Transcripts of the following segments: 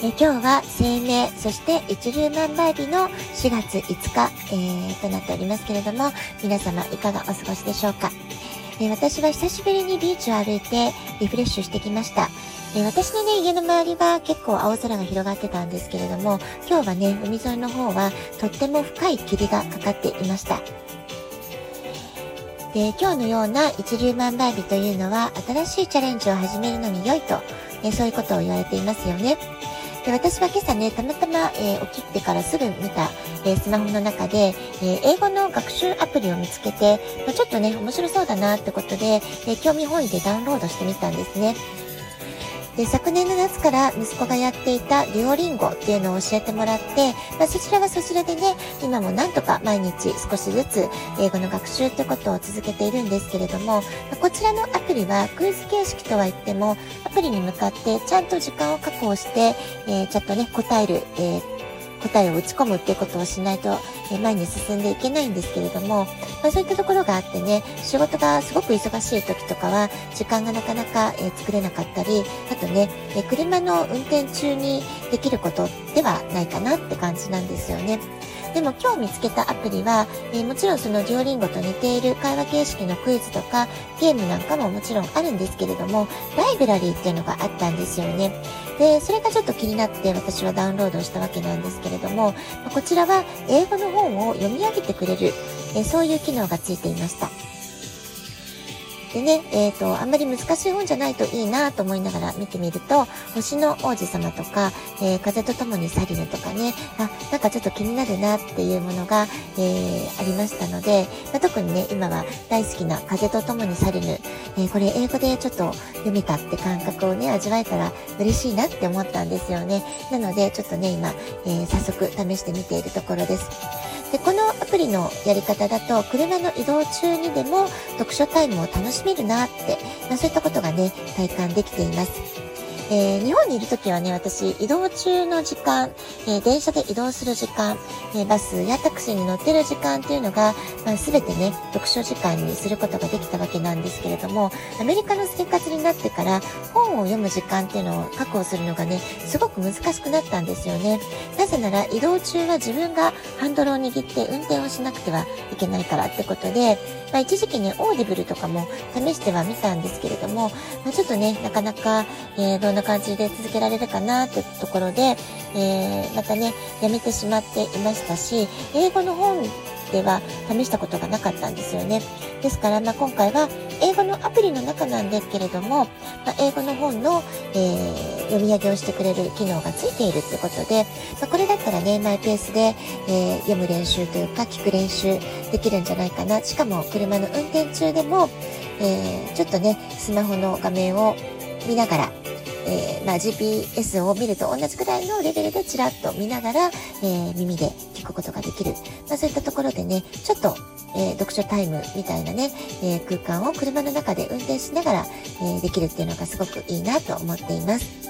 え今日は生命、そして一粒万倍日の4月5日、えー、となっておりますけれども、皆様いかがお過ごしでしょうか？え私は久しぶりにビーチを歩いてリフレッシュしてきました。え私のね、家の周りは結構青空が広がってたんですけれども、今日はね、海沿いの方はとっても深い霧がかかっていました。で、今日のような一粒万倍日というのは、新しいチャレンジを始めるのに良いと、えそういうことを言われていますよね。で私は今朝ね、たまたま、えー、起きてからすぐ見た、えー、スマホの中で、え、英語の学習アプリを見つけて、まあ、ちょっとね、面白そうだなってことで、え興味本位でダウンロードしてみたんですね。で、昨年の夏から息子がやっていたデュオリンゴっていうのを教えてもらって、まあ、そちらはそちらでね、今もなんとか毎日少しずつ英語の学習ってことを続けているんですけれども、こちらのアプリはクイズ形式とは言っても、アプリに向かってちゃんと時間を確保して、えー、ちゃんとね、答える、えー答えを打ち込むっていうことをしないと、え前に進んでいけないんですけれども、まあ、そういったところがあってね、仕事がすごく忙しい時とかは、時間がなかなか、え作れなかったり、あとね、え車の運転中にできることではないかなって感じなんですよね。でも今日見つけたアプリは、えー、もちろんそのデュオリンゴと似ている会話形式のクイズとかゲームなんかももちろんあるんですけれども、ライブラリーっていうのがあったんですよね。で、それがちょっと気になって私はダウンロードしたわけなんですけれども、こちらは英語の本を読み上げてくれる、えそういう機能がついていました。でね、えっ、ー、と、あんまり難しい本じゃないといいなと思いながら見てみると、星の王子様とか、えー、風と共にサリヌとかね、あ、なんかちょっと気になるなっていうものが、えー、ありましたので、まあ、特にね、今は大好きな風と共にサリヌ、え、これ英語でちょっと読めたって感覚をね、味わえたら嬉しいなって思ったんですよね。なので、ちょっとね、今、え早速試してみているところです。でこのアプリのやり方だと車の移動中にでも読書タイムを楽しめるなって、まあ、そういったことがね体感できています。えー、日本にいる時はね、私、移動中の時間、えー、電車で移動する時間、えー、バスやタクシーに乗ってる時間っていうのが、まあ、全てね、読書時間にすることができたわけなんですけれども、アメリカの生活になってから本を読む時間っていうのを確保するのがね、すごく難しくなったんですよね。なぜなら移動中は自分がハンドルを握って運転をしなくてはいけないからってことで、まあ、一時期ね、オーディブルとかも試してはみたんですけれども、まあ、ちょっとね、なかなか、えー、どんな感じで続けられるかなってところで、えー、またね、やめてしまっていましたし、英語の本では試したことがなかったんですよね。ですから、まあ、今回は英語のアプリの中なんですけれども、まあ、英語の本の、えー、読み上げをしてくれる機能がついているってことで、まあ、これだったらね、マイペースで、えー、読む練習というか聞く練習できるんじゃないかな。しかも車の運転中でも、えー、ちょっとね、スマホの画面を見ながら、えー、まあ、GPS を見ると同じくらいのレベルでちらっと見ながら、えー、耳で聞くことができる。まあ、そういったところでね、ちょっと、えー、読書タイムみたいなね、え空間を車の中で運転しながら、えできるっていうのがすごくいいなと思っています。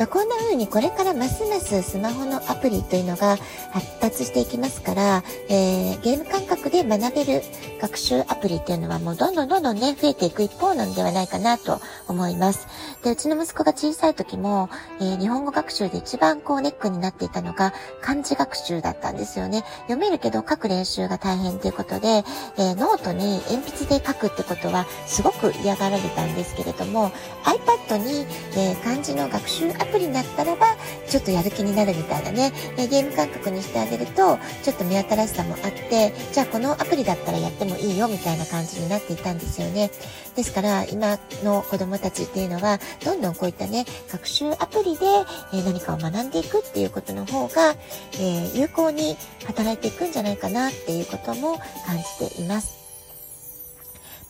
まあ、こんな風にこれからますますスマホのアプリというのが発達していきますから、えー、ゲーム感覚で学べる学習アプリっていうのはもうどんどんどんどんね、増えていく一方なんではないかなと思います。で、うちの息子が小さい時も、えー、日本語学習で一番こうネックになっていたのが漢字学習だったんですよね。読めるけど書く練習が大変ということで、えー、ノートに鉛筆で書くってことはすごく嫌がられたんですけれども、iPad に、え漢字の学習アプリプリになったらば、ちょっとやる気になるみたいなね、えゲーム感覚にしてあげると、ちょっと目新しさもあって、じゃあこのアプリだったらやってもいいよみたいな感じになっていたんですよね。ですから、今の子供たちっていうのは、どんどんこういったね、学習アプリで、え何かを学んでいくっていうことの方が、え有効に働いていくんじゃないかなっていうことも感じています。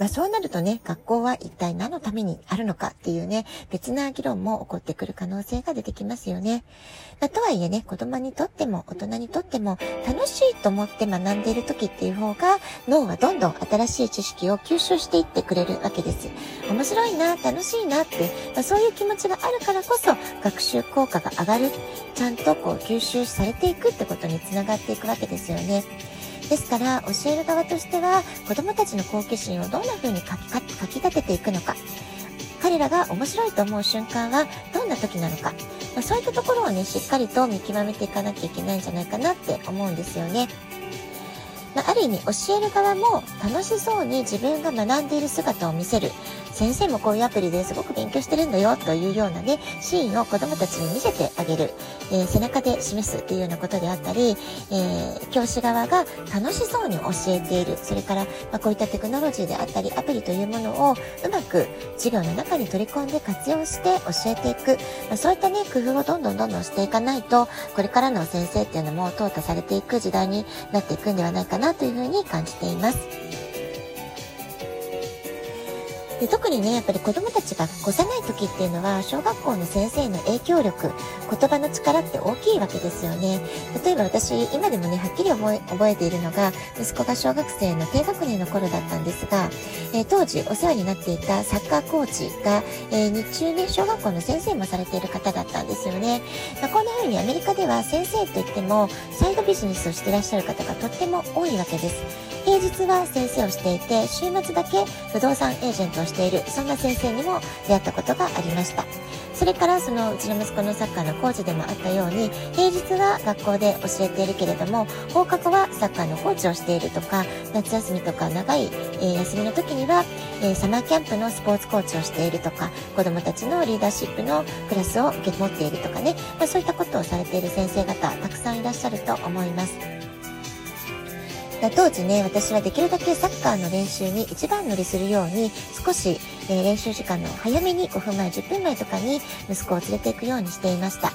まあ、そうなるとね、学校は一体何のためにあるのかっていうね、別な議論も起こってくる可能性が出てきますよね。まあ、とはいえね、子供にとっても大人にとっても楽しいと思って学んでいる時っていう方が脳はどんどん新しい知識を吸収していってくれるわけです。面白いな、楽しいなって、まあ、そういう気持ちがあるからこそ学習効果が上がる、ちゃんとこう吸収されていくってことにつながっていくわけですよね。ですから教える側としては子どもたちの好奇心をどんな風にかき立てていくのか。彼らが面白いと思う瞬間はどんな時なのか、まあ、そういったところをねしっかりと見極めていかなきゃいけないんじゃないかなって思うんですよね。まあ、ある意味教える側も楽しそうに自分が学んでいる姿を見せる。先生もこういうアプリですごく勉強してるんだよというようなね、シーンを子供たちに見せてあげる、えー、背中で示すっていうようなことであったり、えー、教師側が楽しそうに教えている、それから、まあ、こういったテクノロジーであったり、アプリというものをうまく授業の中に取り込んで活用して教えていく、まあ、そういったね、工夫をどんどんどんどんしていかないと、これからの先生っていうのも淘汰されていく時代になっていくんではないかなというふうに感じています。で特にねやっぱり子どもたちが幼い時っていうのは小学校の先生の影響力言葉の力って大きいわけですよね。例えば私今でもねはっきり覚えているのが息子が小学生の低学年の頃だったんですが、えー、当時お世話になっていたサッカーコーチが、えー、日中ね小学校の先生もされている方だったんですよね、まあ、こんな風にアメリカでは先生といってもサイドビジネスをしてらっしゃる方がとっても多いわけです。平日は先生をしていて週末だけ不動産エージェントをしているそんな先生にも出会ったことがありましたそれからそのうちの息子のサッカーのコーチでもあったように平日は学校で教えているけれども放課後はサッカーのコーチをしているとか夏休みとか長い、え、休みの時には、え、サマーキャンプのスポーツコーチをしているとか子どもたちのリーダーシップのクラスを受け持っているとかね、まあ、そういったことをされている先生方たくさんいらっしゃると思います。当時ね、私はできるだけサッカーの練習に一番乗りするように、少し、えー、練習時間の早めに5分前、10分前とかに息子を連れて行くようにしていました。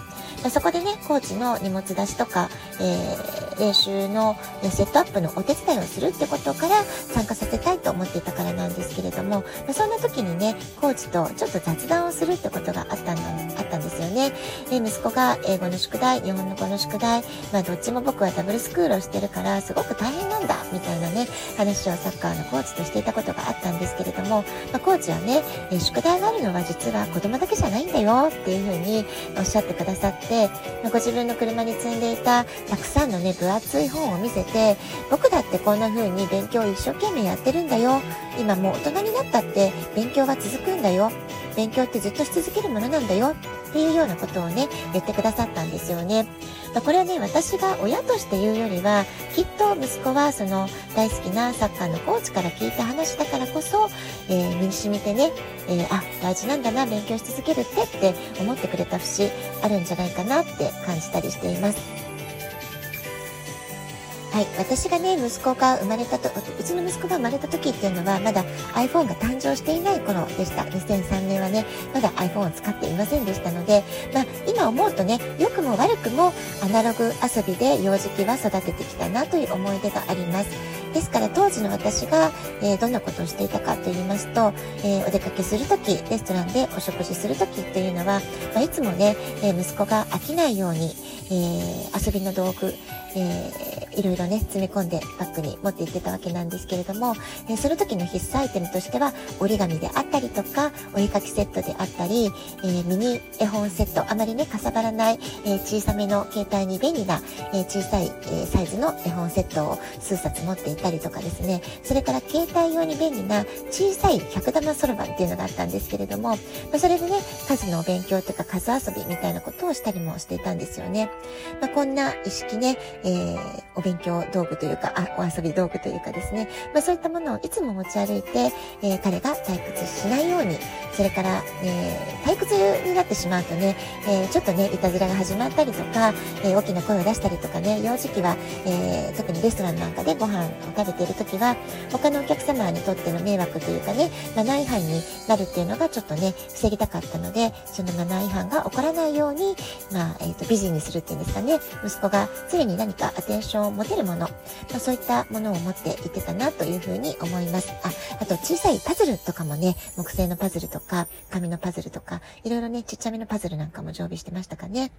そこでね、コーチの荷物出しとか、えー、練習の、ね、セットアップのお手伝いをするってことから参加させたいと思っていたからなんですけれども、まそんな時にね、コーチとちょっと雑談をするってことがあったんあったんですよね。で、息子が英語の宿題、日本の語の宿題、まあどっちも僕はダブルスクールをしてるから、すごく大変なんだ、みたいなね、話をサッカーのコーチとしていたことがあったんですけれども、まあ、コーチはね、ねえ宿題があるのは実は子供だけじゃないんだよっていうふうにおっしゃってくださって、ま、ご自分の車に積んでいたたくさんのね、分厚い本を見せて、僕だってこんな風に勉強を一生懸命やってるんだよ。今もう大人になったって勉強は続くんだよ。勉強ってずっとし続けるものなんだよ。っていうようなことをね、言ってくださったんですよね。まあ、これはね、私が親として言うよりは、きっと息子はその大好きなサッカーのコーチから聞いた話だからこそ、えー、身に染みてね、えー、あ、大事なんだな、勉強し続けるってって思ってくれた節あるんじゃないかなって感じたりしています。はい、私がね、息子が生まれたと、うちの息子が生まれた時っていうのは、まだ iPhone が誕生していない頃でした。2003年はね、まだ iPhone を使っていませんでしたので、まあ、今思うとね、良くも悪くもアナログ遊びで幼児期は育ててきたなという思い出があります。ですから当時の私が、えー、どんなことをしていたかと言いますと、えー、お出かけするとき、レストランでお食事するときっていうのは、まあ、いつもね、えー、息子が飽きないように、え遊びの道具、えー、いろいろね、詰め込んでバッグに持って行ってたわけなんですけれども、え、その時の必須アイテムとしては、折り紙であったりとか、お絵かきセットであったり、え、ミニ絵本セット、あまりね、かさばらない、え小さめの携帯に便利な、え小さい、えサイズの絵本セットを数冊持っていたりとかですね、それから携帯用に便利な小さい100玉そろばんっていうのがあったんですけれども、まあ、それでね、数のお勉強とか数遊びみたいなことをしたりもしていたんですよね。まあ、こんな意識ね、えー、勉強道具というか、あ、お遊び道具というかですね、まあ、そういったものをいつも持ち歩いて、えー、彼が退屈しないように、それから、えー、退屈になってしまうとね、えー、ちょっとね、いたずらが始まったりとか、え、大きな声を出したりとかね、幼児期は、え、特にレストランなんかでご飯を食べている時は、他のお客様にとっての迷惑というかね、マナー違反になるっていうのがちょっとね、防ぎたかったので、そのマナー違反が起こらないように、まあ、えっ、ー、と、美人にするっていうんですかね、息子が常に何かアテンションを持てるもの、まあ、そういったものを持っていってたなというふうに思います。あ、あと小さいパズルとかもね、木製のパズルとか、紙のパズルとか、いろいろね、ちっちゃめのパズルなんかも常備してましたかね。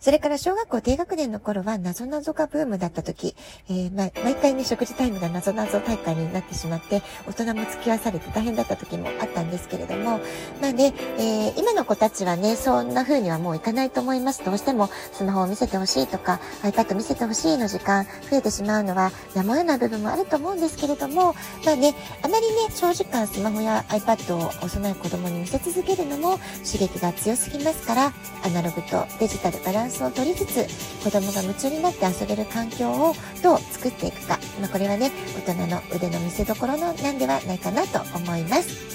それから小学校低学年の頃は、なぞなぞがブームだった時、えー、ま、毎回ね、食事タイムがなぞなぞ大会になってしまって、大人も付き合わされて大変だった時もあったんですけれども、まあね、えー、今の子たちはね、そんな風にはもういかないと思います。どうしてもスマホを見せてほしいとか、iPad 見せてほしいの時間増えてしまうのは、やむを得ない部分もあると思うんですけれども、まあね、あまりね、長時間スマホや iPad を幼い子供に見せ続けるのも刺激が強すぎますから、アナログとデジタルバランスランスを取りつつ子供が夢中になって遊べる環境をどう作っていくか、まあ、これはね大人の腕の見せ所のなんではないかなと思います。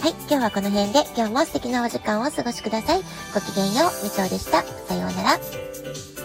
はい今日はこの辺で今日も素敵なお時間をお過ごしください。ごきげんようみちおでした。さようなら。